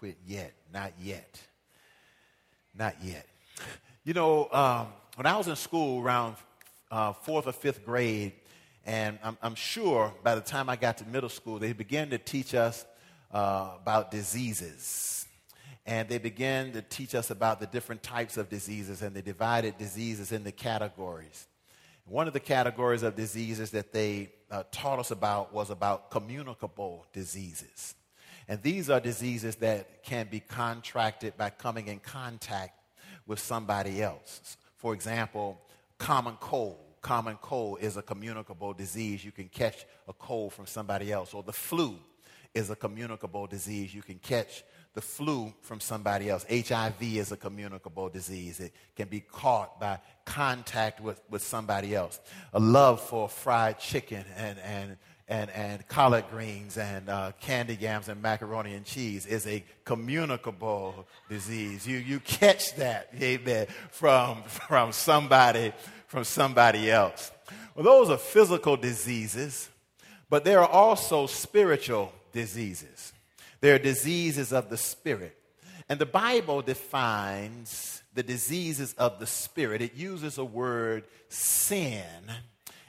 quit yet. Not yet. Not yet. You know, um, when I was in school around uh, fourth or fifth grade, and I'm, I'm, sure by the time I got to middle school, they began to teach us uh, about diseases. And they began to teach us about the different types of diseases, and they divided diseases into categories. One of the categories of diseases that they uh, taught us about was about communicable diseases. And these are diseases that can be contracted by coming in contact with somebody else. For example, common cold. Common cold is a communicable disease. You can catch a cold from somebody else. Or the flu is a communicable disease. You can catch the flu from somebody else. HIV is a communicable disease. It can be caught by contact with, with somebody else. A love for fried chicken and, and and, and collard greens and uh, candy yams and macaroni and cheese is a communicable disease. You, you catch that, amen, from, from somebody, from somebody else. Well, those are physical diseases, but there are also spiritual diseases. There are diseases of the spirit. And the Bible defines the diseases of the spirit. It uses a word, sin,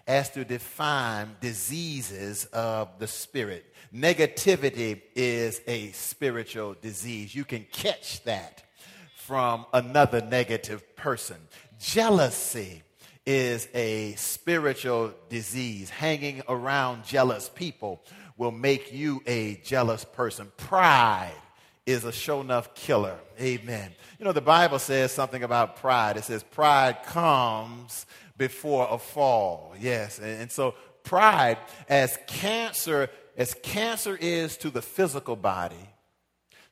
as to define diseases of the spirit. Negativity is a spiritual disease. You can catch that from another negative person. Jealousy is a spiritual disease. Hanging around jealous people will make you a jealous person. Pride is a show enough killer. Amen. You know, the Bible says something about pride. It says, Pride comes before a fall. Yes. And, and so pride, as cancer, as cancer is to the physical body,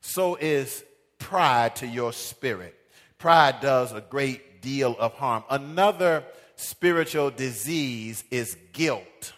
so is pride to your spirit. Pride does a great deal of harm. Another spiritual disease is guilt.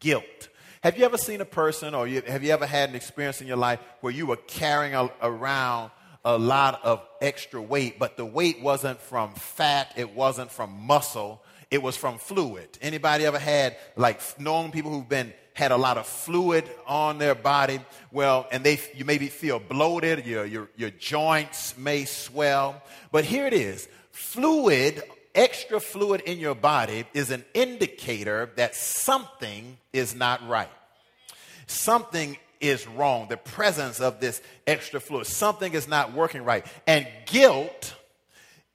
Guilt. Have you ever seen a person or you, have you ever had an experience in your life where you were carrying a, around a lot of extra weight, but the weight wasn't from fat, it wasn't from muscle, it was from fluid. Anybody ever had like known people who've been had a lot of fluid on their body? Well, and they you maybe feel bloated, your your your joints may swell. But here it is. Fluid extra fluid in your body is an indicator that something is not right. Something is wrong. The presence of this extra fluid. Something is not working right. And guilt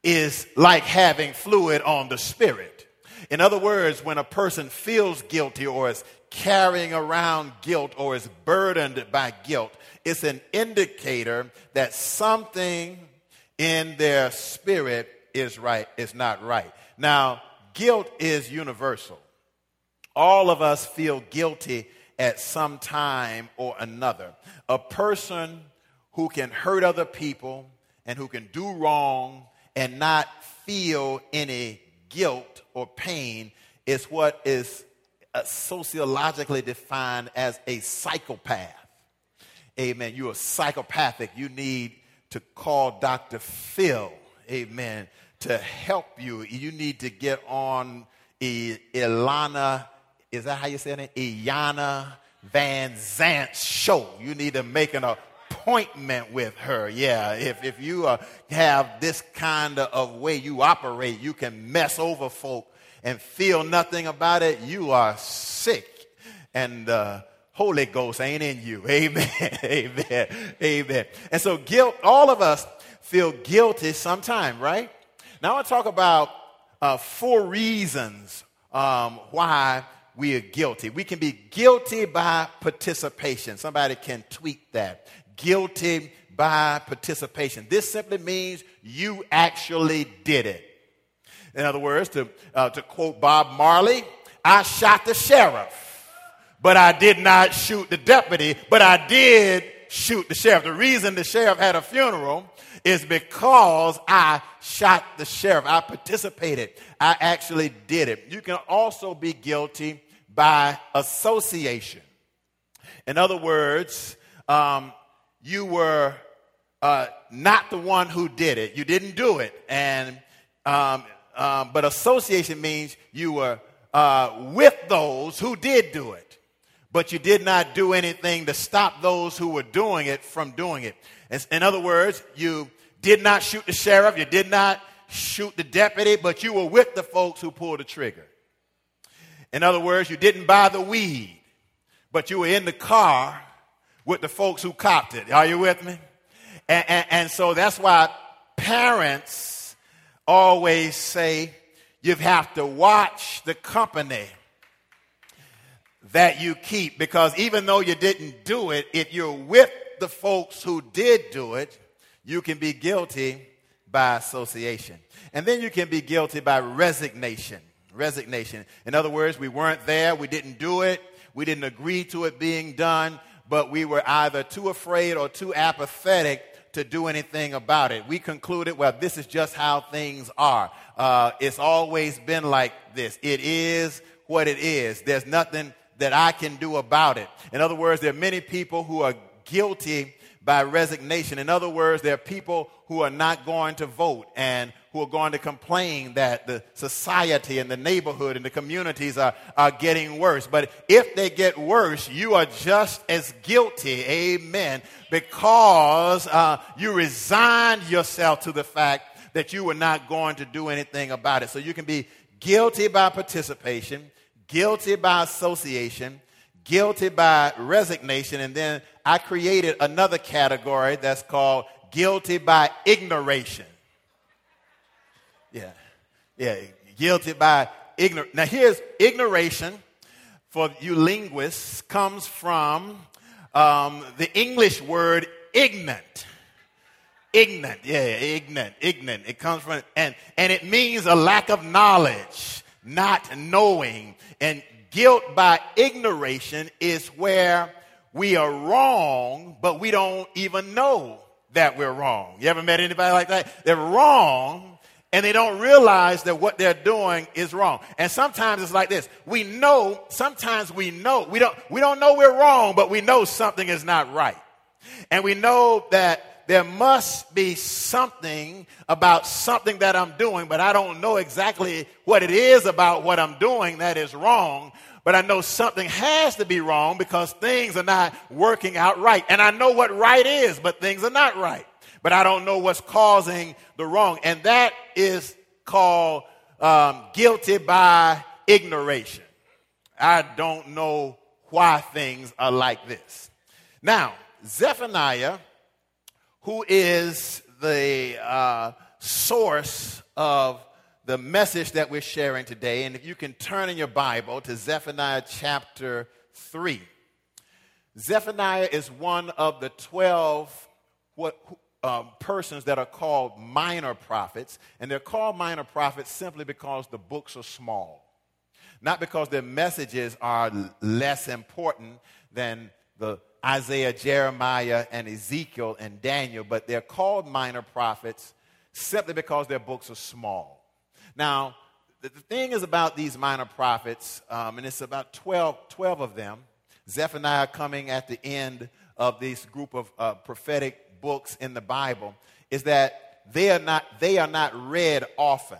is like having fluid on the spirit. In other words, when a person feels guilty or is carrying around guilt or is burdened by guilt, it's an indicator that something in their spirit is right, is not right. Now, guilt is universal. All of us feel guilty at some time or another. A person who can hurt other people and who can do wrong and not feel any guilt or pain is what is uh, sociologically defined as a psychopath. Amen. You're psychopathic. You need to call Dr. Phil, amen, to help you. You need to get on Ilana is that how you say it? Iana Vanzant show. You need to make an appointment with her. Yeah, if, if you uh, have this kind of way you operate, you can mess over folk and feel nothing about it. You are sick. And uh, Holy Ghost ain't in you. Amen. Amen. Amen. And so guilt, all of us feel guilty sometime, right? Now I want to talk about uh, four reasons um, why we are guilty. We can be guilty by participation. Somebody can tweet that. Guilty by participation. This simply means you actually did it. In other words, to, uh, to quote Bob Marley, I shot the sheriff, but I did not shoot the deputy, but I did shoot the sheriff. The reason the sheriff had a funeral is because I shot the sheriff. I participated. I actually did it. You can also be guilty by association. In other words, um, you were uh, not the one who did it. You didn't do it. And, um, um, but association means you were uh, with those who did do it. but you did not do anything to stop those who were doing it from doing it. In other words, you did not shoot the sheriff, you did not shoot the deputy, but you were with the folks who pulled the trigger. In other words, you didn't buy the weed, but you were in the car with the folks who copped it. Are you with me? And, and, and so that's why parents always say you have to watch the company that you keep because even though you didn't do it, if you're with the folks who did do it, you can be guilty by association. And then you can be guilty by resignation. Resignation. In other words, we weren't there, we didn't do it, we didn't agree to it being done, but we were either too afraid or too apathetic to do anything about it. We concluded, well, this is just how things are. Uh, it's always been like this. It is what it is. There's nothing that I can do about it. In other words, there are many people who are guilty by resignation. In other words, there are people who are not going to vote and who are going to complain that the society and the neighborhood and the communities are, are getting worse. But if they get worse, you are just as guilty, amen, because uh, you resigned yourself to the fact that you were not going to do anything about it. So you can be guilty by participation, guilty by association, guilty by resignation, and then I created another category that's called guilty by ignoration. Yeah, yeah, guilty by ignorance. Now, here's ignoration for you linguists comes from um, the English word ignorant. Ignorant, yeah, ignorant, ignorant. It comes from, and, and it means a lack of knowledge, not knowing. And guilt by ignoration is where we are wrong, but we don't even know that we're wrong. You ever met anybody like that? They're wrong, and they don't realize that what they're doing is wrong. And sometimes it's like this. We know, sometimes we know, we don't, we don't know we're wrong, but we know something is not right. And we know that there must be something about something that I'm doing, but I don't know exactly what it is about what I'm doing that is wrong. But I know something has to be wrong because things are not working out right. And I know what right is, but things are not right. But I don't know what's causing the wrong. And that is called um, guilty by ignoration. I don't know why things are like this. Now, Zephaniah who is the uh, source of the message that we're sharing today. And if you can turn in your Bible to Zephaniah chapter 3. Zephaniah is one of the 12 what, um, persons that are called minor prophets. And they're called minor prophets simply because the books are small. Not because their messages are less important than the Isaiah, Jeremiah, and Ezekiel and Daniel, but they're called minor prophets simply because their books are small. Now, the, thing is about these minor prophets, um, and it's about 12, 12 of them, Zephaniah coming at the end of this group of uh, prophetic books in the Bible, is that they are not, they are not read often.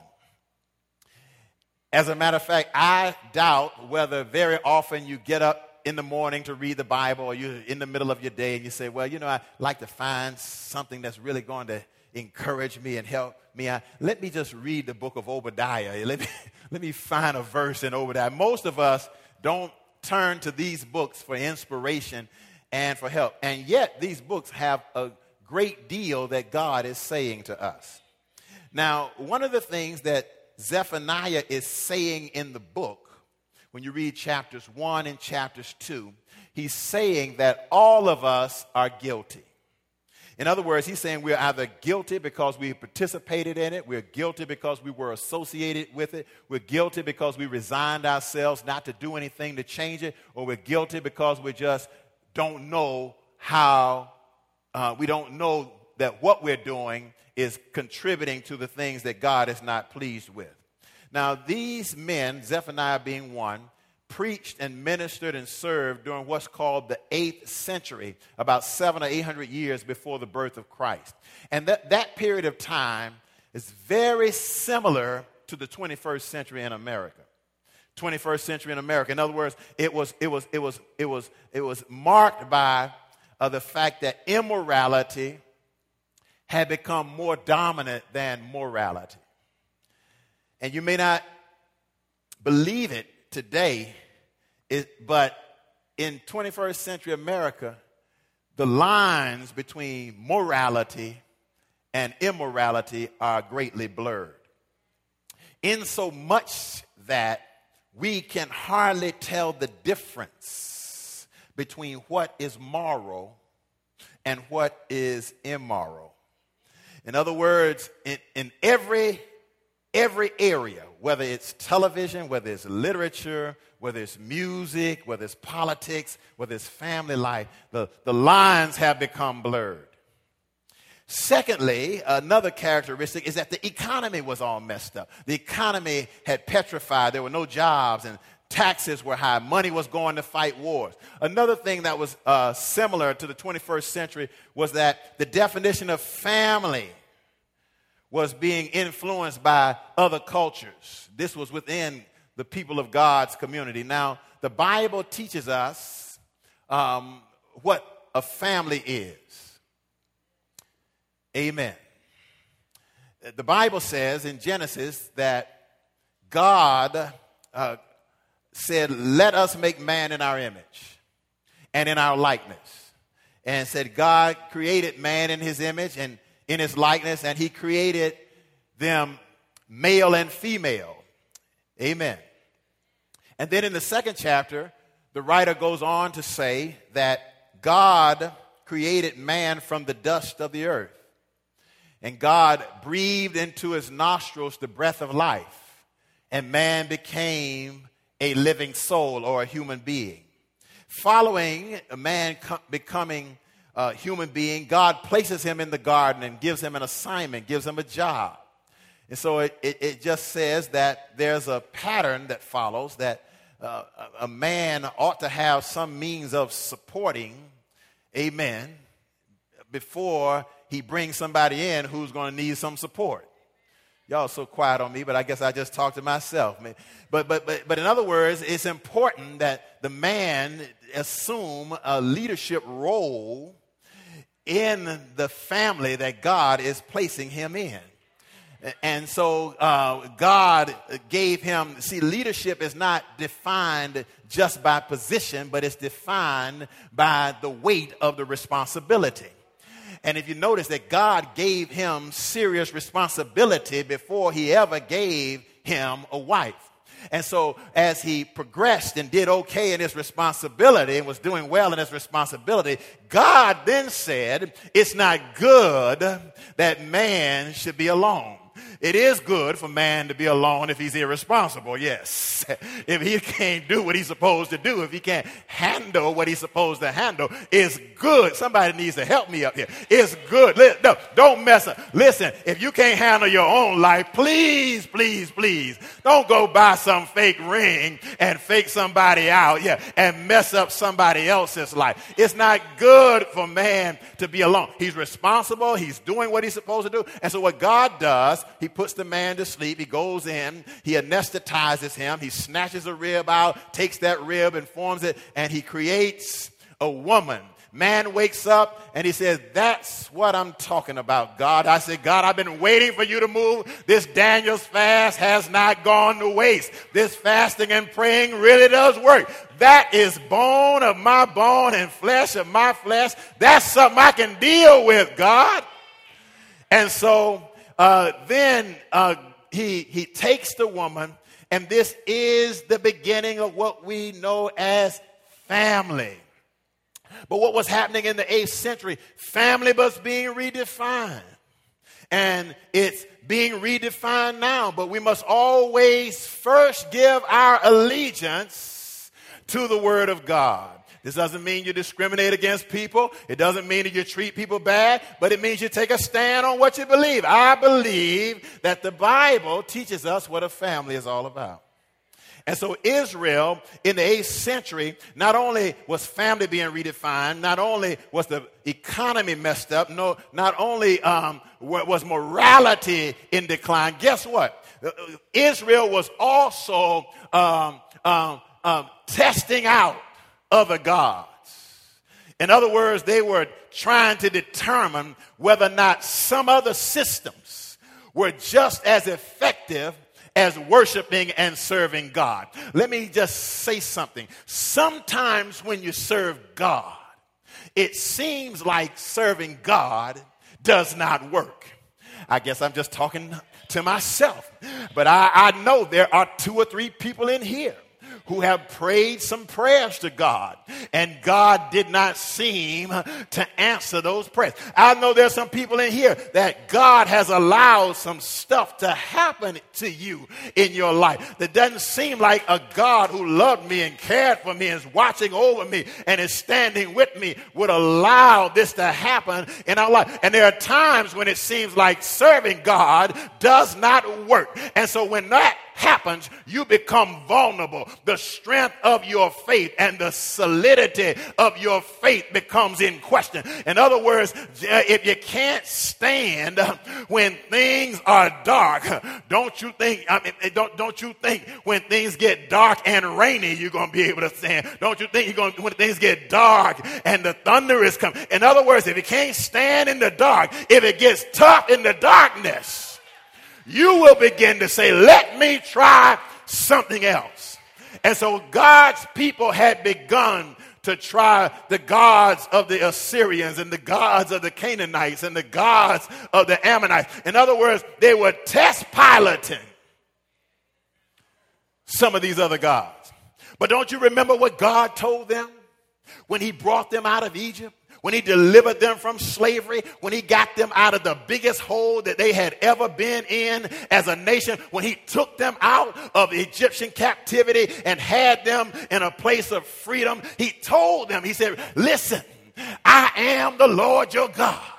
As a matter of fact, I doubt whether very often you get up in the morning to read the Bible, or you're in the middle of your day and you say, Well, you know, I like to find something that's really going to encourage me and help me out. Let me just read the book of Obadiah. Let me, let me find a verse in Obadiah. Most of us don't turn to these books for inspiration and for help. And yet, these books have a great deal that God is saying to us. Now, one of the things that Zephaniah is saying in the book when you read chapters 1 and chapters 2, he's saying that all of us are guilty. In other words, he's saying we're either guilty because we participated in it, we're guilty because we were associated with it, we're guilty because we resigned ourselves not to do anything to change it, or we're guilty because we just don't know how, uh, we don't know that what we're doing is contributing to the things that God is not pleased with. Now, these men, Zephaniah being one, preached and ministered and served during what's called the 8th century, about seven or 800 years before the birth of Christ. And that, that period of time is very similar to the 21st century in America. 21st century in America. In other words, it was, it was, it was, it was, it was marked by uh, the fact that immorality had become more dominant than morality. And you may not believe it today, it, but in 21st century America, the lines between morality and immorality are greatly blurred. In so much that we can hardly tell the difference between what is moral and what is immoral. In other words, in, in every every area, whether it's television, whether it's literature, whether it's music, whether it's politics, whether it's family life, the, the lines have become blurred. Secondly, another characteristic is that the economy was all messed up. The economy had petrified. There were no jobs and taxes were high. Money was going to fight wars. Another thing that was uh, similar to the 21st century was that the definition of family was being influenced by other cultures. This was within the people of God's community. Now, the Bible teaches us um, what a family is. Amen. The Bible says in Genesis that God uh, said, Let us make man in our image and in our likeness. And said, God created man in his image and in his likeness, and he created them male and female. Amen. And then in the second chapter, the writer goes on to say that God created man from the dust of the earth. And God breathed into his nostrils the breath of life, and man became a living soul or a human being. Following a man becoming uh, human being, God places him in the garden and gives him an assignment, gives him a job. And so it, it, it just says that there's a pattern that follows that uh, a man ought to have some means of supporting, amen, before he brings somebody in who's going to need some support. Y'all so quiet on me, but I guess I just talked to myself. But, but, but, but in other words, it's important that the man assume a leadership role in the family that God is placing him in. And so uh, God gave him, see, leadership is not defined just by position, but it's defined by the weight of the responsibility. And if you notice that God gave him serious responsibility before he ever gave him a wife. And so, as he progressed and did okay in his responsibility and was doing well in his responsibility, God then said, It's not good that man should be alone. It is good for man to be alone if he's irresponsible, yes. If he can't do what he's supposed to do, if he can't handle what he's supposed to handle, it's good. Somebody needs to help me up here. It's good. No, don't mess up. Listen, if you can't handle your own life, please, please, please, don't go buy some fake ring and fake somebody out, yeah, and mess up somebody else's life. It's not good for man to be alone. He's responsible. He's doing what he's supposed to do. And so what God does, he puts the man to sleep. He goes in, he anesthetizes him, he snatches a rib out, takes that rib and forms it, and he creates a woman. Man wakes up and he says, That's what I'm talking about, God. I said, God, I've been waiting for you to move. This Daniel's fast has not gone to waste. This fasting and praying really does work. That is bone of my bone and flesh of my flesh. That's something I can deal with, God. And so uh, then uh, he, he takes the woman, and this is the beginning of what we know as family. But what was happening in the 8th century, family was being redefined. And it's being redefined now, but we must always first give our allegiance to the Word of God. This doesn't mean you discriminate against people. It doesn't mean that you treat people bad, but it means you take a stand on what you believe. I believe that the Bible teaches us what a family is all about. And so Israel in the 8th century, not only was family being redefined, not only was the economy messed up, no, not only um, was morality in decline, guess what? Israel was also um, um, um, testing out other gods. In other words, they were trying to determine whether or not some other systems were just as effective as worshiping and serving God. Let me just say something. Sometimes when you serve God, it seems like serving God does not work. I guess I'm just talking to myself, but I, I know there are two or three people in here who have prayed some prayers to God, and God did not seem to answer those prayers. I know there's some people in here that God has allowed some stuff to happen to you in your life that doesn't seem like a God who loved me and cared for me and is watching over me and is standing with me would allow this to happen in our life. And there are times when it seems like serving God does not work. And so when that happens, you become vulnerable. The strength of your faith and the solidity of your faith becomes in question. In other words, if you can't stand when things are dark, don't you think, I mean, eh, don't, don't you think when things get dark and rainy, you're going to be able to stand? Don't you think you're going to, when things get dark and the thunder is coming? In other words, if you can't stand in the dark, if it gets tough in the darkness, you will begin to say, let me try something else. And so God's people had begun to try the gods of the Assyrians and the gods of the Canaanites and the gods of the Ammonites. In other words, they were test piloting some of these other gods. But don't you remember what God told them when He brought them out of Egypt? When he delivered them from slavery, when he got them out of the biggest hole that they had ever been in as a nation, when he took them out of Egyptian captivity and had them in a place of freedom, he told them, he said, listen, I am the Lord your God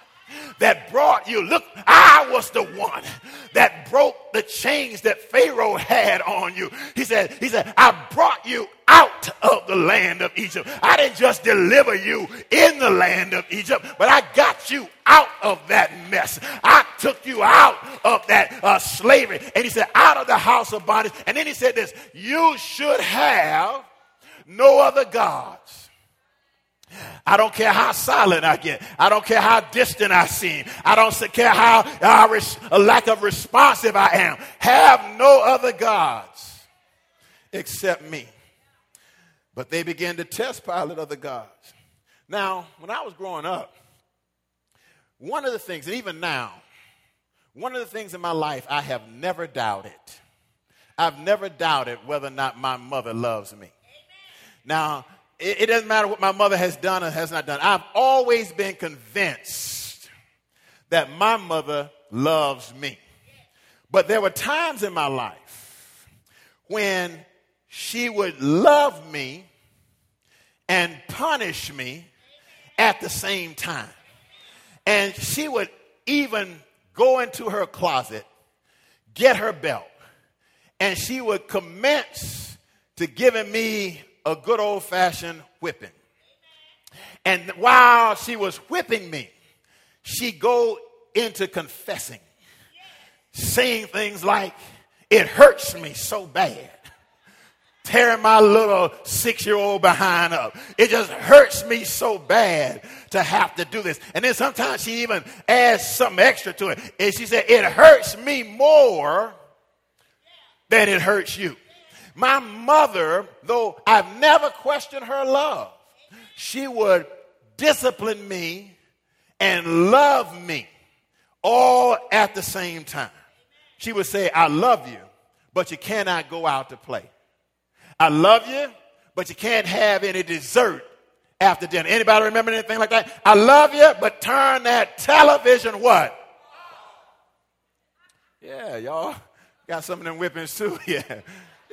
that brought you. Look, I was the one that broke the chains that Pharaoh had on you. He said, he said, I brought you out of the land of Egypt. I didn't just deliver you in the land of Egypt, but I got you out of that mess. I took you out of that uh, slavery. And he said, out of the house of bondage. And then he said this, you should have no other gods I don't care how silent I get. I don't care how distant I seem. I don't care how uh, res- a lack of responsive I am. Have no other gods except me. But they began to test pilot other gods. Now, when I was growing up, one of the things, and even now, one of the things in my life I have never doubted. I've never doubted whether or not my mother loves me. Now, it, it doesn't matter what my mother has done or has not done. I've always been convinced that my mother loves me. But there were times in my life when she would love me and punish me at the same time. And she would even go into her closet, get her belt, and she would commence to giving me a good old fashioned whipping. And while she was whipping me, she go into confessing, saying things like, "It hurts me so bad." Tearing my little six year old behind up. It just hurts me so bad to have to do this. And then sometimes she even adds something extra to it. And she said, It hurts me more than it hurts you. My mother, though I've never questioned her love, she would discipline me and love me all at the same time. She would say, I love you, but you cannot go out to play. I love you, but you can't have any dessert after dinner. Anybody remember anything like that? I love you, but turn that television what? Yeah, y'all got some of them whippings too. Yeah.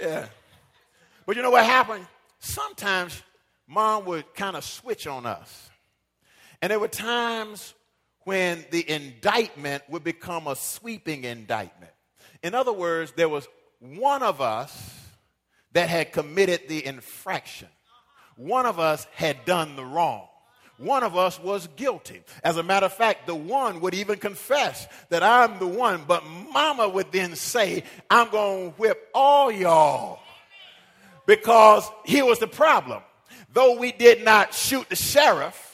Yeah. But you know what happened? Sometimes mom would kind of switch on us. And there were times when the indictment would become a sweeping indictment. In other words, there was one of us that had committed the infraction, one of us had done the wrong. One of us was guilty. As a matter of fact, the one would even confess that I'm the one, but mama would then say, I'm going to whip all y'all because here was the problem. Though we did not shoot the sheriff,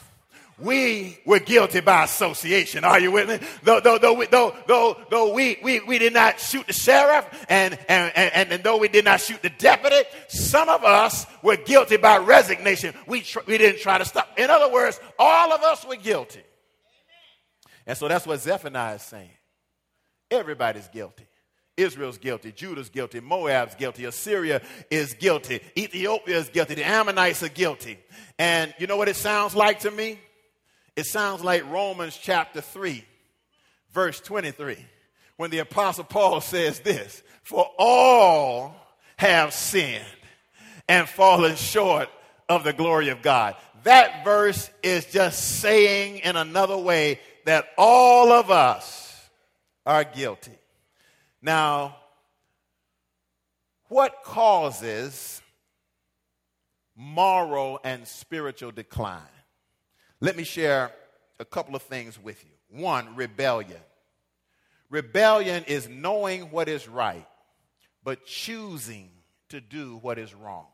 we were guilty by association. Are you with me? Though, though, though, we, though, though, though we, we, we did not shoot the sheriff and, and, and, and though we did not shoot the deputy, some of us were guilty by resignation. We, tr- we didn't try to stop. In other words, all of us were guilty. And so that's what Zephaniah is saying. Everybody's guilty. Israel's guilty, Judah's guilty, Moab's guilty, Assyria is guilty, Ethiopia is guilty, the Ammonites are guilty. And you know what it sounds like to me? It sounds like Romans chapter 3, verse 23, when the Apostle Paul says this For all have sinned and fallen short of the glory of God. That verse is just saying in another way that all of us are guilty. Now, what causes moral and spiritual decline? Let me share a couple of things with you. One, rebellion. Rebellion is knowing what is right, but choosing to do what is wrong.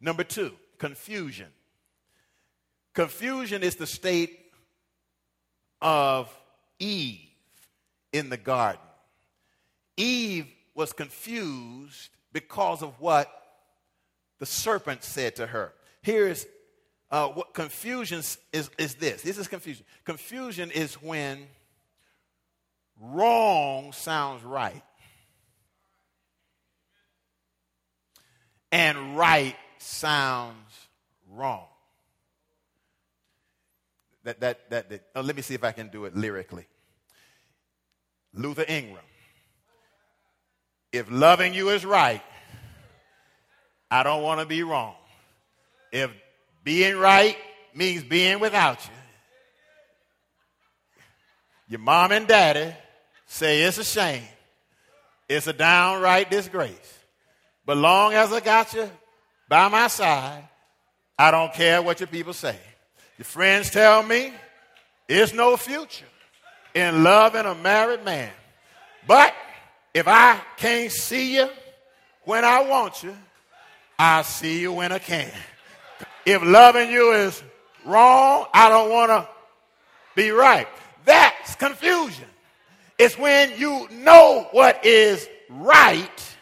Number two, confusion. Confusion is the state of Eve in the garden. Eve was confused because of what the serpent said to her. Here's uh, what confusion is, is this. This is confusion. Confusion is when wrong sounds right and right sounds wrong. That, that, that, that oh, let me see if I can do it lyrically. Luther Ingram. If loving you is right, I don't want to be wrong. If being right means being without you. Your mom and daddy say it's a shame. It's a downright disgrace. But long as I got you by my side, I don't care what your people say. Your friends tell me it's no future in loving a married man. But if I can't see you when I want you, I'll see you when I can. If loving you is wrong, I don't want to be right. That's confusion. It's when you know what is right,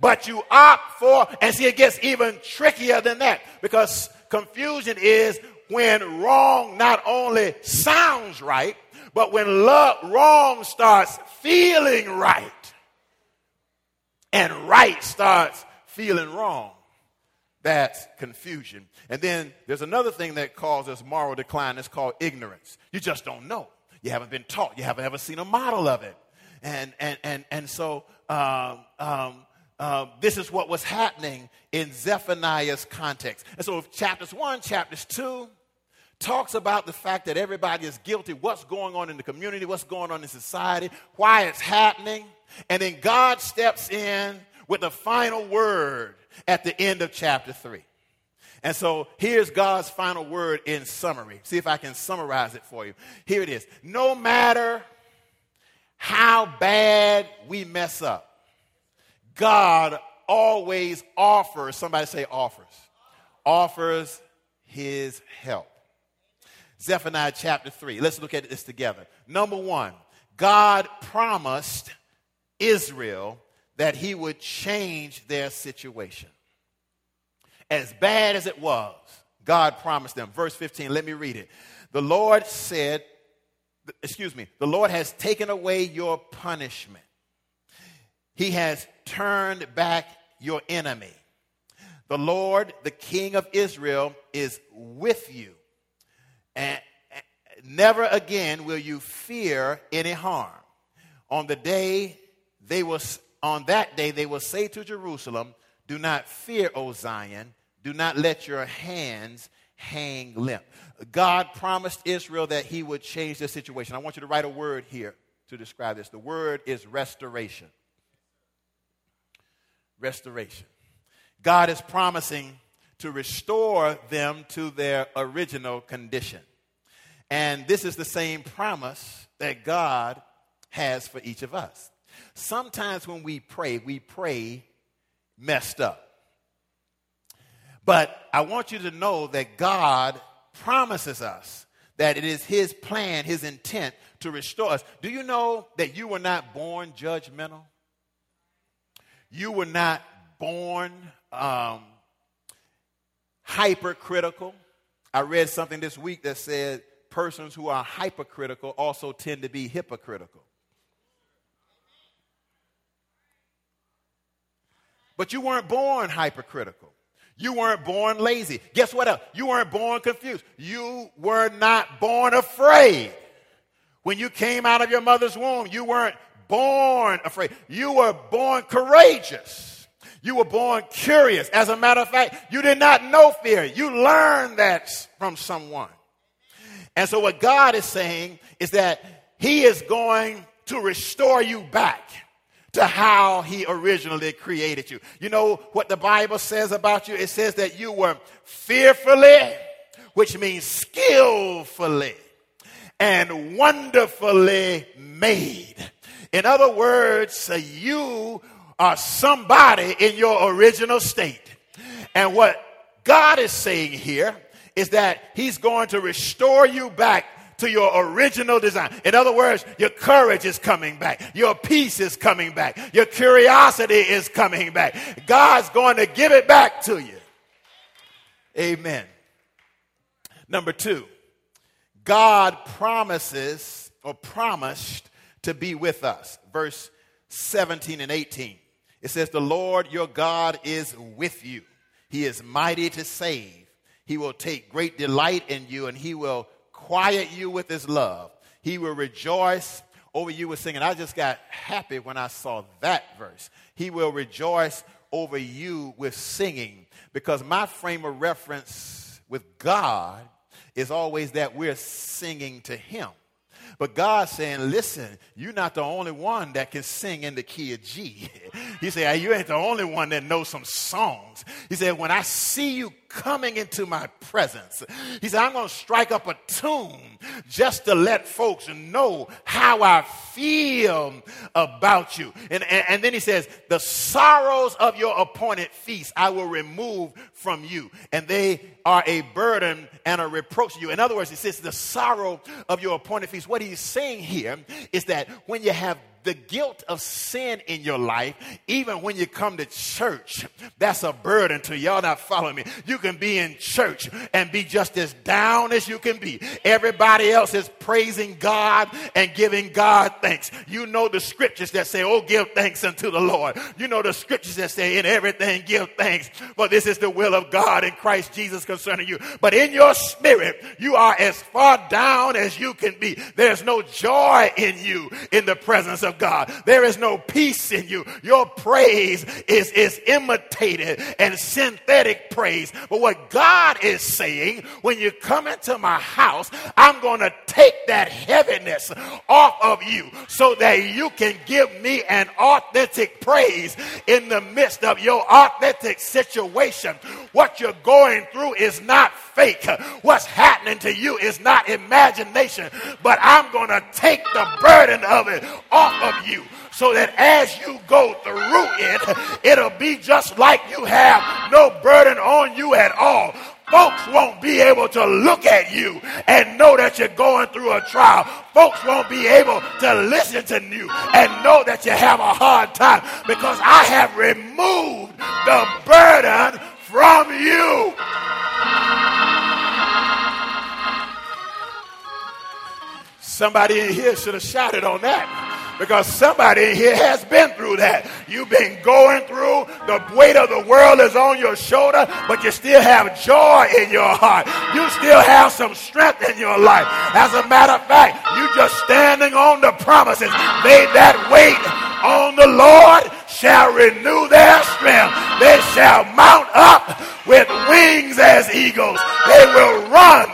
but you opt for, and see, it gets even trickier than that because confusion is when wrong not only sounds right, but when love, wrong starts feeling right and right starts feeling wrong. That's confusion. And then there's another thing that causes moral decline. It's called ignorance. You just don't know. You haven't been taught. You haven't ever seen a model of it. And, and, and, and so um, um, uh, this is what was happening in Zephaniah's context. And so chapters 1, chapters 2, talks about the fact that everybody is guilty, what's going on in the community, what's going on in society, why it's happening. And then God steps in with the final word at the end of chapter 3. And so here's God's final word in summary. See if I can summarize it for you. Here it is. No matter how bad we mess up, God always offers, somebody say offers, offers his help. Zephaniah chapter 3. Let's look at this together. Number one, God promised Israel that he would change their situation. As bad as it was, God promised them. Verse 15, let me read it. The Lord said, excuse me, the Lord has taken away your punishment. He has turned back your enemy. The Lord, the King of Israel, is with you. And never again will you fear any harm. On the day they will on that day they will say to Jerusalem, Do not fear, O Zion, do not let your hands hang limp. God promised Israel that he would change the situation. I want you to write a word here to describe this. The word is restoration. Restoration. God is promising to restore them to their original condition. And this is the same promise that God has for each of us. Sometimes when we pray, we pray messed up. But I want you to know that God promises us that it is His plan, His intent to restore us. Do you know that you were not born judgmental? You were not born um, hypercritical. I read something this week that said persons who are hypercritical also tend to be hypocritical. But you weren't born hypercritical. You weren't born lazy. Guess what else? You weren't born confused. You were not born afraid. When you came out of your mother's womb, you weren't born afraid. You were born courageous. You were born curious. As a matter of fact, you did not know fear. You learned that from someone. And so, what God is saying is that He is going to restore you back to how he originally created you. You know what the Bible says about you? It says that you were fearfully, which means skillfully and wonderfully made. In other words, you are somebody in your original state. And what God is saying here is that He's going to restore you back to your original design. In other words, your courage is coming back. Your peace is coming back. Your curiosity is coming back. God's going to give it back to you. Amen. Number two, God promises or promised to be with us. Verse 17 and 18. It says, The Lord your God is with you. He is mighty to save. He will take great delight in you, and he will quiet you with his love. He will rejoice over you with singing. I just got happy when I saw that verse. He will rejoice over you with singing because my frame of reference with God is always that we're singing to him. But God's saying, listen, you're not the only one that can sing in the key of G. he said, you ain't the only one that knows some songs. He said, when I see you coming into my presence. He said, I'm going to strike up a tune just to let folks know how I feel about you. And, and, and, then he says, The sorrows of your appointed feast I will remove from you, and they are a burden and a reproach to you. In other words, he says, The sorrow of your appointed feast. What he's saying here is that when you have the guilt of sin in your life, even when you come to church, that's a burden to y'all not following me. You can be in church and be just as down as you can be. Everybody else is praising God and giving God thanks. You know the scriptures that say, Oh, give thanks unto the Lord. You know the scriptures that say, In everything give thanks, for this is the will of God in Christ Jesus concerning you. But in your spirit, you are as far down as you can be. There's no joy in you in the presence of God. There is no peace in you. Your praise is, is imitated and synthetic praise. But what God is saying, when you come into my house, I'm going to take that heaviness off of you so that you can give me an authentic praise in the midst of your authentic situation. What you're going through is not fake. What's happening to you is not imagination, but I'm going to take the burden of it off of you so that as you go through it, it'll be just like you have no burden on you at all. Folks won't be able to look at you and know that you're going through a trial. Folks won't be able to listen to you and know that you have a hard time because I have removed the burden from you. Somebody in here should have shouted on that because somebody in here has been through that. You've been going through, the weight of the world is on your shoulder, but you still have joy in your heart. You still have some strength in your life. As a matter of fact, you just standing on the promises. They that wait on the Lord shall renew their strength. They shall mount up with wings as eagles. They will run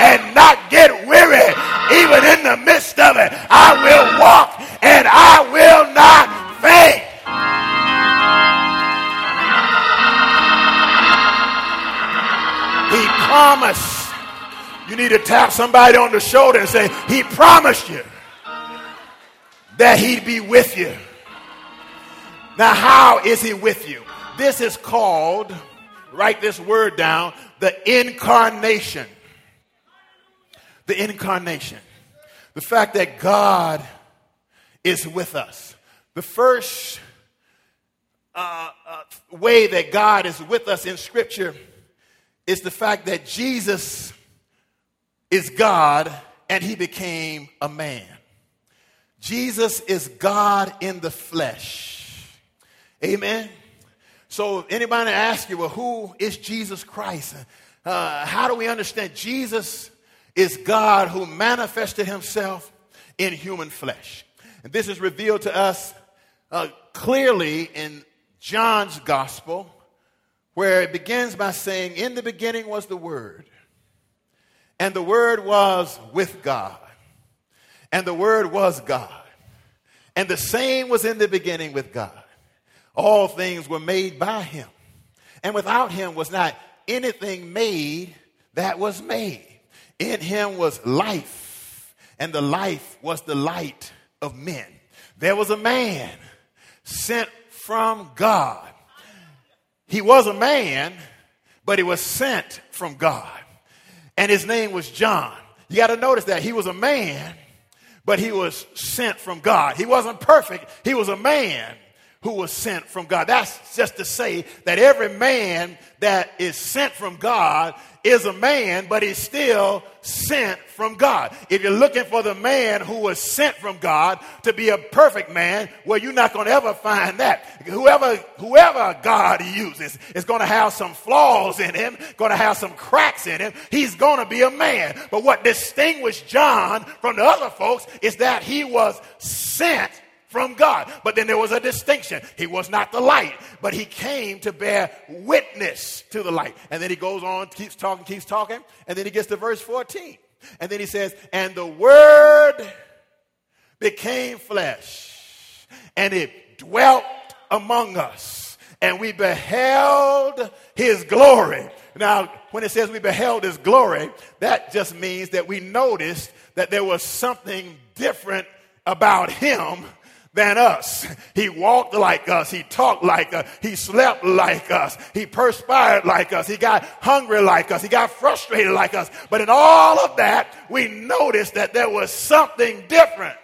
and not get weary, even in the midst of it. I will walk and I will not faint. He promised. You need to tap somebody on the shoulder and say, He promised you that He'd be with you. Now, how is He with you? This is called, write this word down, the incarnation. The incarnation. The fact that God is with us. The first uh, uh, way that God is with us in Scripture is the fact that Jesus is God and he became a man. Jesus is God in the flesh. Amen. So, anybody ask you, well, who is Jesus Christ? Uh, how do we understand? Jesus is God who manifested himself in human flesh. And this is revealed to us uh, clearly in John's gospel, where it begins by saying, In the beginning was the Word, and the Word was with God, and the Word was God, and the same was in the beginning with God. All things were made by Him, and without Him was not anything made that was made. In Him was life, and the life was the light of men. There was a man sent from God. He was a man, but he was sent from God. And his name was John. You got to notice that he was a man, but he was sent from God. He wasn't perfect, he was a man who was sent from God. That's just to say that every man that is sent from God is a man, but he's still sent from God. If you're looking for the man who was sent from God to be a perfect man, well, you're not going to ever find that. Whoever, whoever God uses is going to have some flaws in him, going to have some cracks in him. He's going to be a man. But what distinguished John from the other folks is that he was sent from God. But then there was a distinction. He was not the light, but he came to bear witness to the light. And then he goes on, keeps talking, keeps talking, and then he gets to verse 14. And then he says, And the word became flesh, and it dwelt among us, and we beheld his glory. Now, when it says we beheld his glory, that just means that we noticed that there was something different about him than us. He walked like us. He talked like us. He slept like us. He perspired like us. He got hungry like us. He got frustrated like us. But in all of that, we noticed that there was something different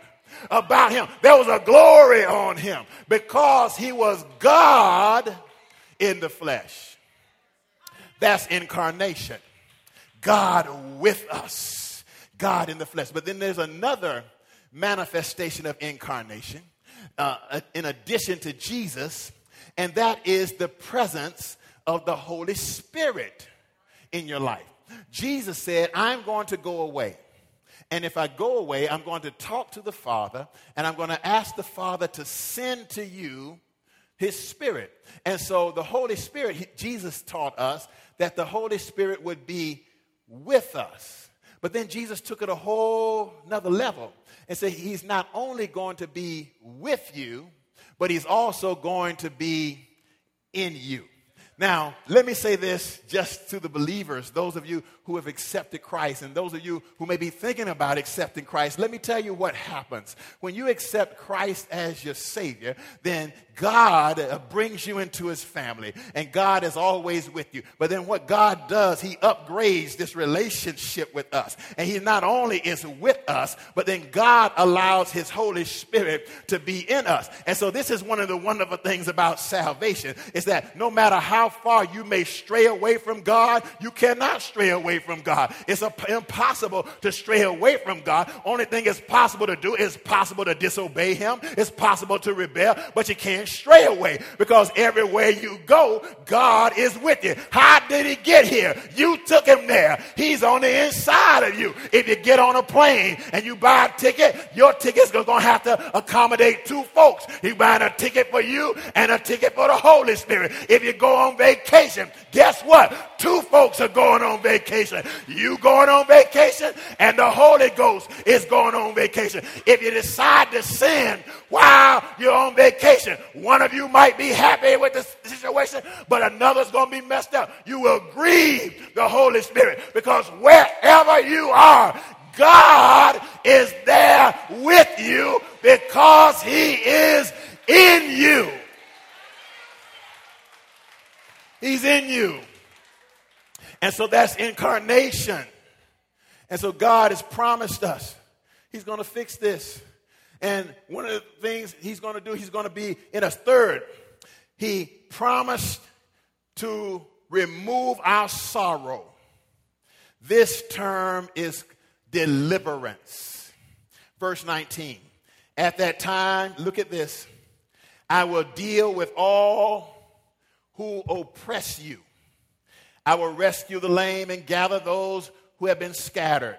about him. There was a glory on him because he was God in the flesh. That's incarnation. God with us. God in the flesh. But then there's another manifestation of incarnation uh, in addition to Jesus, and that is the presence of the Holy Spirit in your life. Jesus said, I'm going to go away. And if I go away, I'm going to talk to the Father, and I'm going to ask the Father to send to you his Spirit. And so the Holy Spirit, Jesus taught us that the Holy Spirit would be with us. But then Jesus took it a whole another level and said, he's not only going to be with you, but he's also going to be in you. Now, let me say this just to the believers, those of you who have accepted Christ, and those of you who may be thinking about accepting Christ. Let me tell you what happens. When you accept Christ as your Savior, then God uh, brings you into his family and God is always with you. But then what God does, he upgrades this relationship with us. And he not only is with us, but then God allows his Holy Spirit to be in us. And so this is one of the wonderful things about salvation is that no matter how far you may stray away from God, you cannot stray away from God. It's a, impossible to stray away from God. Only thing it's possible to do is possible to disobey him. It's possible to rebel, but you can't stray away because everywhere you go, God is with you. How did he get here? You took him there. He's on the inside of you. If you get on a plane and you buy a ticket, your ticket's going to have to accommodate two folks. He's buying a ticket for you and a ticket for the Holy Spirit. If you go on on vacation. Guess what? Two folks are going on vacation. You going on vacation, and the Holy Ghost is going on vacation. If you decide to sin while you're on vacation, one of you might be happy with the situation, but another's going to be messed up. You will grieve the Holy Spirit because wherever you are, God is there with you because He is in you. He's in you. And so that's incarnation. And so God has promised us He's going to fix this. And one of the things He's going to do, He's going to be in us. Third, He promised to remove our sorrow. This term is deliverance. Verse 19. At that time, look at this. I will deal with all who oppress you. I will rescue the lame and gather those who have been scattered.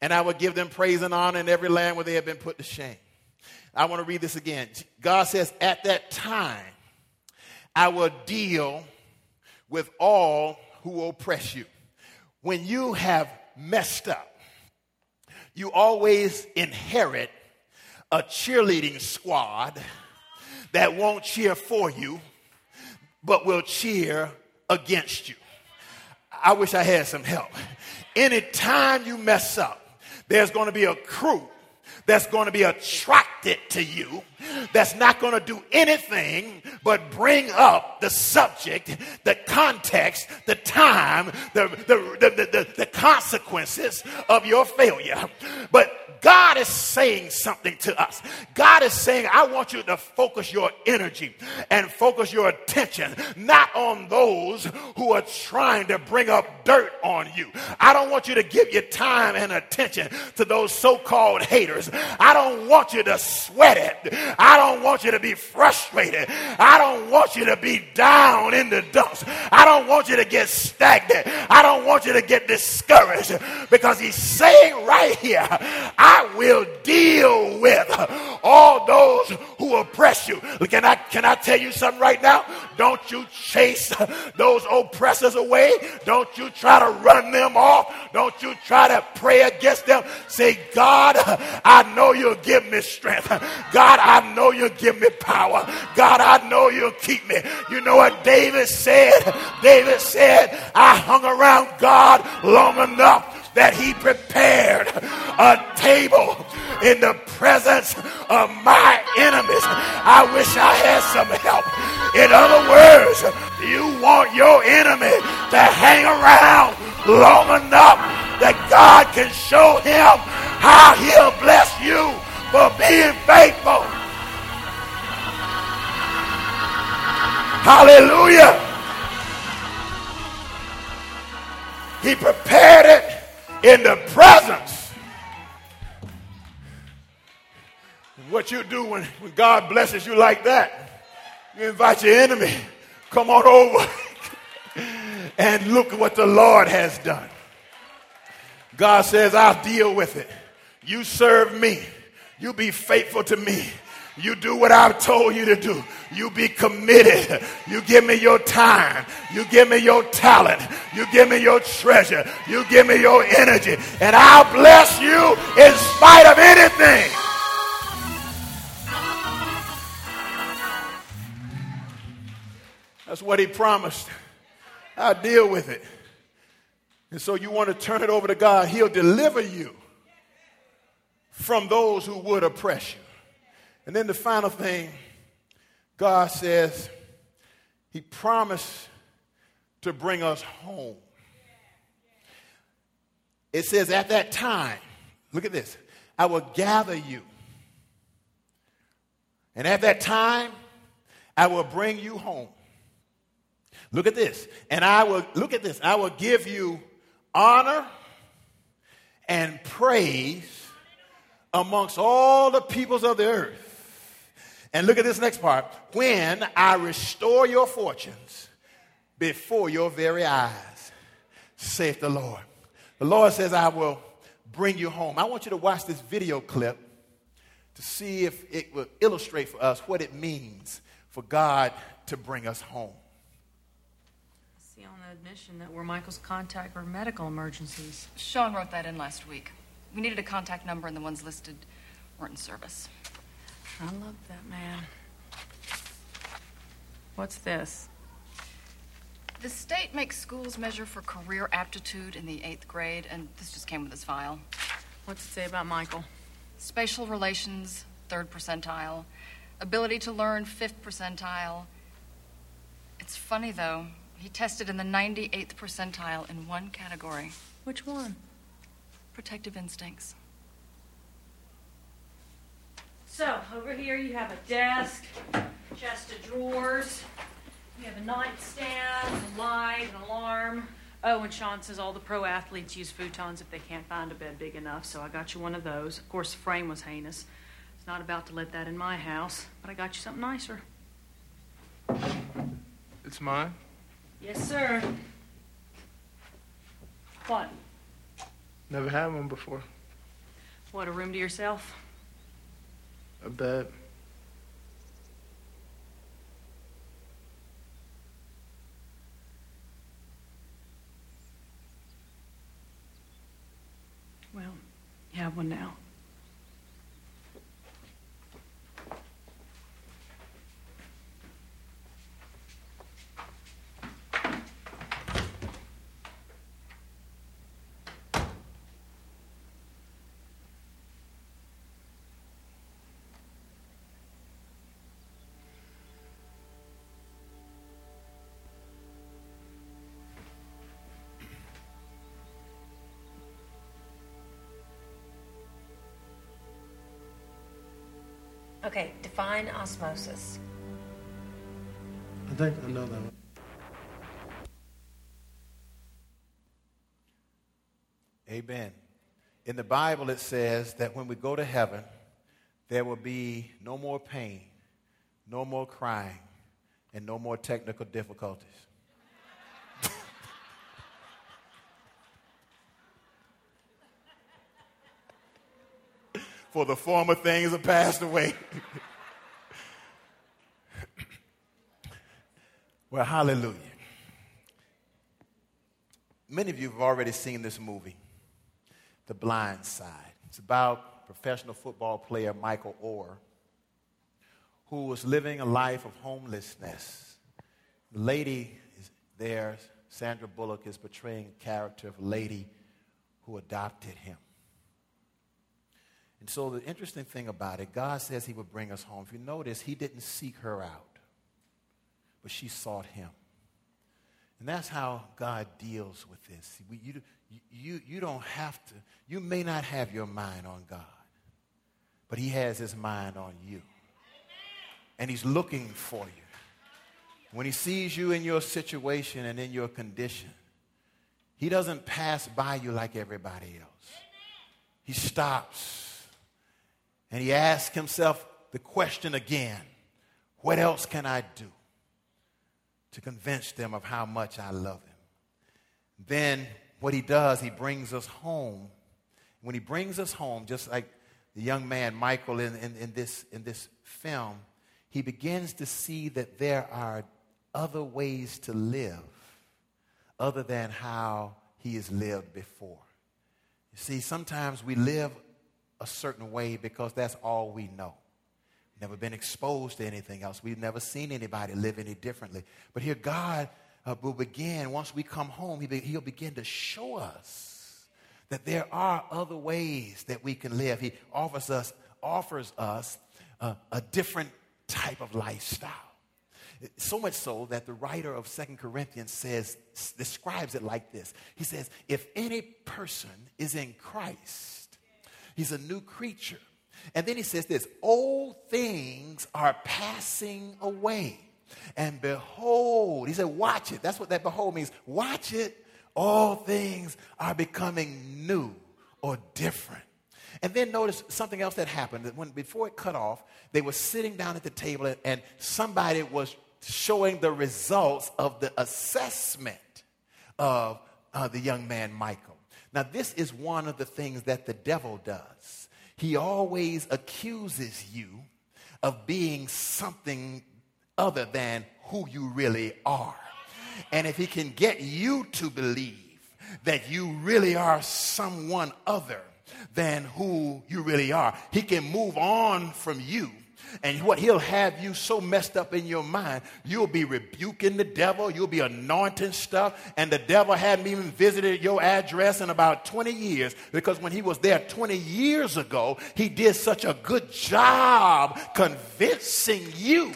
And I will give them praise and honor in every land where they have been put to shame. I want to read this again. God says, At that time, I will deal with all who oppress you. When you have messed up, you always inherit a cheerleading squad that won't cheer for you, but will cheer against you. I wish I had some help. Anytime you mess up, there's going to be a crew that's going to be attracted to you, that's not going to do anything but bring up the subject, the context, the time, the, the, the, the, consequences of your failure. But God is saying something to us. God is saying, I want you to focus your energy and focus your attention not on those who are trying to bring up dirt on you. I don't want you to give your time and attention to those so called haters. I don't want you to sweat it. I don't want you to be frustrated. I don't want you to be down in the dumps. I don't want you to get stagnant. I don't want you to get discouraged because he's saying right here, I will deal with all those who oppress you. Can I, can I tell you something right now? Don't you chase those oppressors away. Don't you try to run them off. Don't you try to pray against them. Say, God, I know you'll give me strength. God, I know you'll give me power. God, I know you'll keep me. You know what David said? David said, I hung around God long enough that he prepared a table in the presence of my enemies. I wish I had some help. In other words, you want your enemy to hang around long enough that God can show him how he'll bless you for being faithful. Hallelujah. He prepared it in the presence. What you do when, when God blesses you like that, you invite your enemy, come on over and look at what the Lord has done. God says, I'll deal with it. You serve me. You be faithful to me. You do what I've told you to do. You be committed. You give me your time. You give me your talent. You give me your treasure. You give me your energy. And I'll bless you in spite of anything. That's what he promised. I'll deal with it. And so you want to turn it over to God. He'll deliver you from those who would oppress you. And then the final thing, God says, He promised to bring us home. It says, at that time, look at this, I will gather you. And at that time, I will bring you home. Look at this. And I will, look at this, I will give you honor and praise amongst all the peoples of the earth. And look at this next part. When I restore your fortunes before your very eyes, saith the Lord. The Lord says, I will bring you home. I want you to watch this video clip to see if it will illustrate for us what it means for God to bring us home. I see on the admission that were Michael's contact for medical emergencies. Sean wrote that in last week. We needed a contact number, and the ones listed weren't in service. I love that man. What's this? The state makes schools measure for career aptitude in the eighth grade, and this just came with his file. What's it say about Michael? Spatial relations, third percentile. Ability to learn, fifth percentile. It's funny, though. He tested in the 98th percentile in one category Which one? protective instincts. So, over here you have a desk, chest of drawers, you have a nightstand, a light, an alarm. Oh, and Sean says all the pro athletes use futons if they can't find a bed big enough, so I got you one of those. Of course, the frame was heinous. It's not about to let that in my house, but I got you something nicer. It's mine. Yes, sir. What? Never had one before. What, a room to yourself? A bed. Well, you have one now. Okay, define osmosis. I think I know that one. Amen. In the Bible, it says that when we go to heaven, there will be no more pain, no more crying, and no more technical difficulties. For the former things are passed away. well, hallelujah. Many of you have already seen this movie. The Blind Side. It's about professional football player Michael Oher, who was living a life of homelessness. The lady is there, Sandra Bullock, is portraying a character of a lady who adopted him. And so the interesting thing about it, God says he would bring us home. If you notice, he didn't seek her out, but she sought him. And that's how God deals with this. We, you, you, you don't have to, you may not have your mind on God, but He has His mind on you. And He's looking for you. When He sees you in your situation and in your condition, He doesn't pass by you like everybody else. He stops and He asks Himself the question again what else can I do? to convince them of how much I love them. Then what he does, he brings us home. When he brings us home, just like the young man Michael in, in, in, this, in this film, he begins to see that there are other ways to live other than how he has lived before. You see, sometimes we live a certain way because that's all we know never been exposed to anything else. We've never seen anybody live any differently. But here, God uh, will begin, once we come home, he be, He'll begin to show us that there are other ways that we can live. He offers us, offers us uh, a different type of lifestyle. So much so that the writer of Second Corinthians says, describes it like this. He says, if any person is in Christ, he's a new creature. And then he says this old things are passing away. And behold, he said, watch it. That's what that behold means. Watch it. All things are becoming new or different. And then notice something else that happened. That when before it cut off, they were sitting down at the table and, and somebody was showing the results of the assessment of uh, the young man Michael. Now, this is one of the things that the devil does he always accuses you of being something other than who you really are. And if he can get you to believe that you really are someone other than who you really are, he can move on from you and what he'll have you so messed up in your mind, you'll be rebuking the devil, you'll be anointing stuff, and the devil hadn't even visited your address in about 20 years because when he was there 20 years ago, he did such a good job convincing you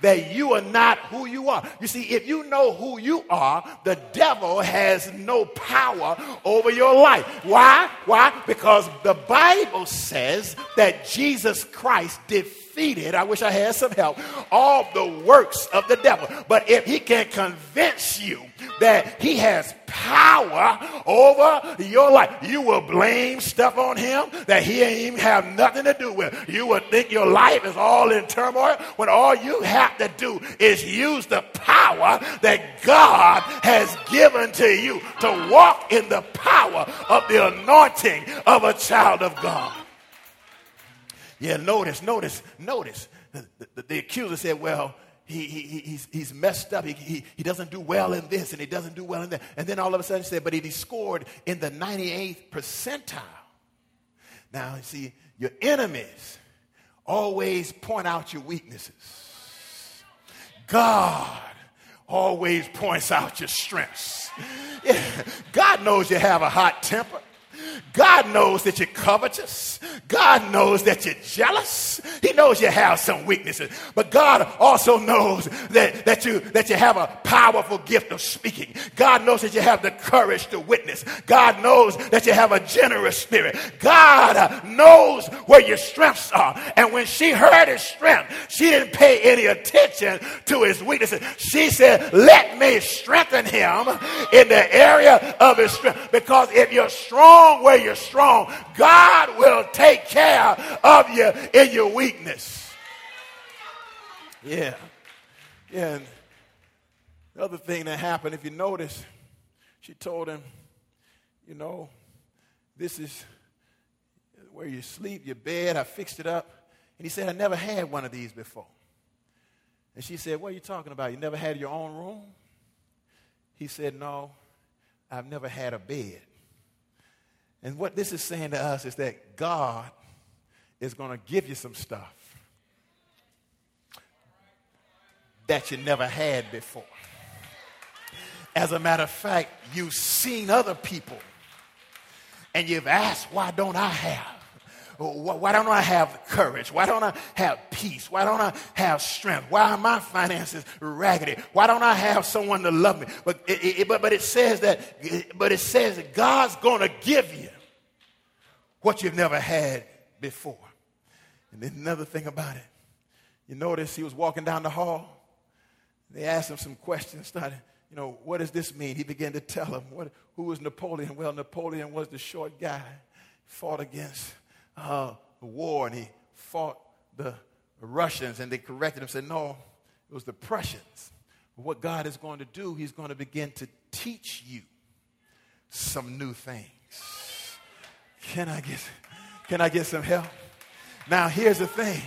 that you are not who you are. You see, if you know who you are, the devil has no power over your life. Why? Why? Because the Bible says that Jesus Christ did defeated, I wish I had some help, all the works of the devil. But if he can convince you that he has power over your life, you will blame stuff on him that he ain't even have nothing to do with. You will think your life is all in turmoil when all you have to do is use the power that God has given to you to walk in the power of the anointing of a child of God. Yeah, notice, notice, notice. The, the, the accuser said, well, he, he, he's, he's messed up. He, he, he doesn't do well in this and he doesn't do well in that. And then all of a sudden he said, but he scored in the 98th percentile. Now, you see, your enemies always point out your weaknesses. God always points out your strengths. Yeah, God knows you have a hot temper. God knows that you're covetous. God knows that you're jealous. He knows you have some weaknesses. But God also knows that, that, you, that you have a powerful gift of speaking. God knows that you have the courage to witness. God knows that you have a generous spirit. God knows where your strengths are. And when she heard his strength, she didn't pay any attention to his weaknesses. She said, Let me strengthen him in the area of his strength. Because if you're strong where you're strong, God will take care of you in your weakness. Yeah. Yeah. And the other thing that happened, if you notice, she told him, you know, this is where you sleep, your bed, I fixed it up. And he said, I never had one of these before. And she said, What are you talking about? You never had your own room? He said, No, I've never had a bed. And what this is saying to us is that God is going to give you some stuff that you never had before. As a matter of fact, you've seen other people and you've asked, why don't I have? Why don't I have courage? Why don't I have peace? Why don't I have strength? Why are my finances raggedy? Why don't I have someone to love me? But it, it, but, but it says that, but it says that God's going to give you what you've never had before. And then another thing about it, you notice he was walking down the hall. They asked him some questions, started, you know, what does this mean? He began to tell them, what, who was Napoleon? Well, Napoleon was the short guy, fought against uh, war, and he fought the Russians, and they corrected him, said, no, it was the Prussians. What God is going to do, he's going to begin to teach you some new things. Can I get, can I get some help? Now, here's the thing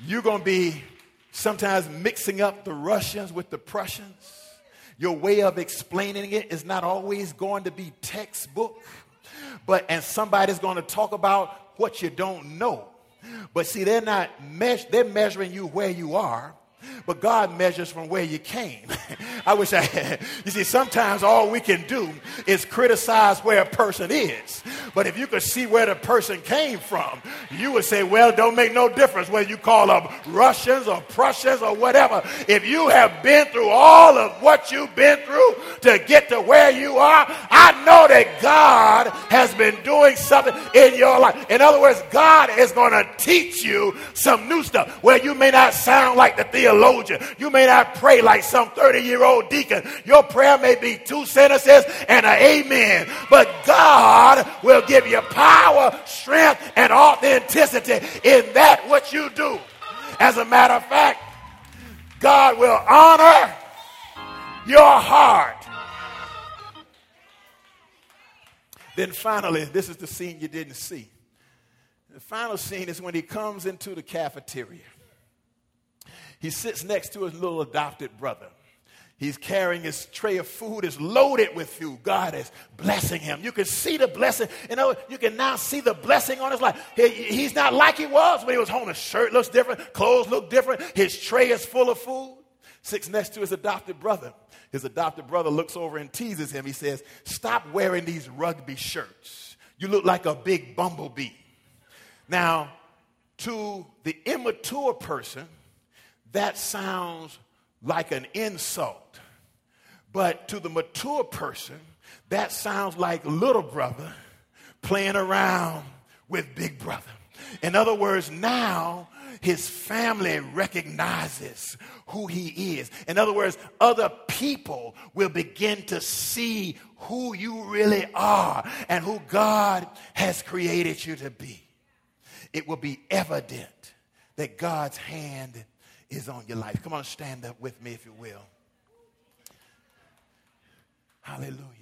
you're going to be sometimes mixing up the Russians with the Prussians. Your way of explaining it is not always going to be textbook, but and somebody's going to talk about what you don't know. But see, they're not meas- they're measuring you where you are, but God measures from where you came. I wish I had. You see, sometimes all we can do is criticize where a person is. But if you could see where the person came from, you would say, well, don't make no difference whether you call them Russians or Prussians or whatever. If you have been through all of what you've been through to get to where you are, I know that God has been doing something in your life. In other words, God is going to teach you some new stuff where you may not sound like the theologian. You may not pray like some 30 year old deacon. Your prayer may be two sentences and an amen. But God will give you power, strength, and authenticity in that what you do. As a matter of fact, God will honor your heart. Then finally, this is the scene you didn't see. The final scene is when he comes into the cafeteria. He sits next to his little adopted brother. He's carrying his tray of food, is loaded with food. God is blessing him. You can see the blessing. You know, you can now see the blessing on his life. He, he's not like he was when he was home. His shirt looks different, clothes look different, his tray is full of food. Sits next to his adopted brother. His adopted brother looks over and teases him. He says, Stop wearing these rugby shirts. You look like a big bumblebee. Now, to the immature person, that sounds like an insult. But to the mature person, that sounds like little brother playing around with big brother. In other words, now his family recognizes who he is. In other words, other people will begin to see who you really are and who God has created you to be. It will be evident that God's hand is on your life. Come on, stand up with me if you will. Hallelujah.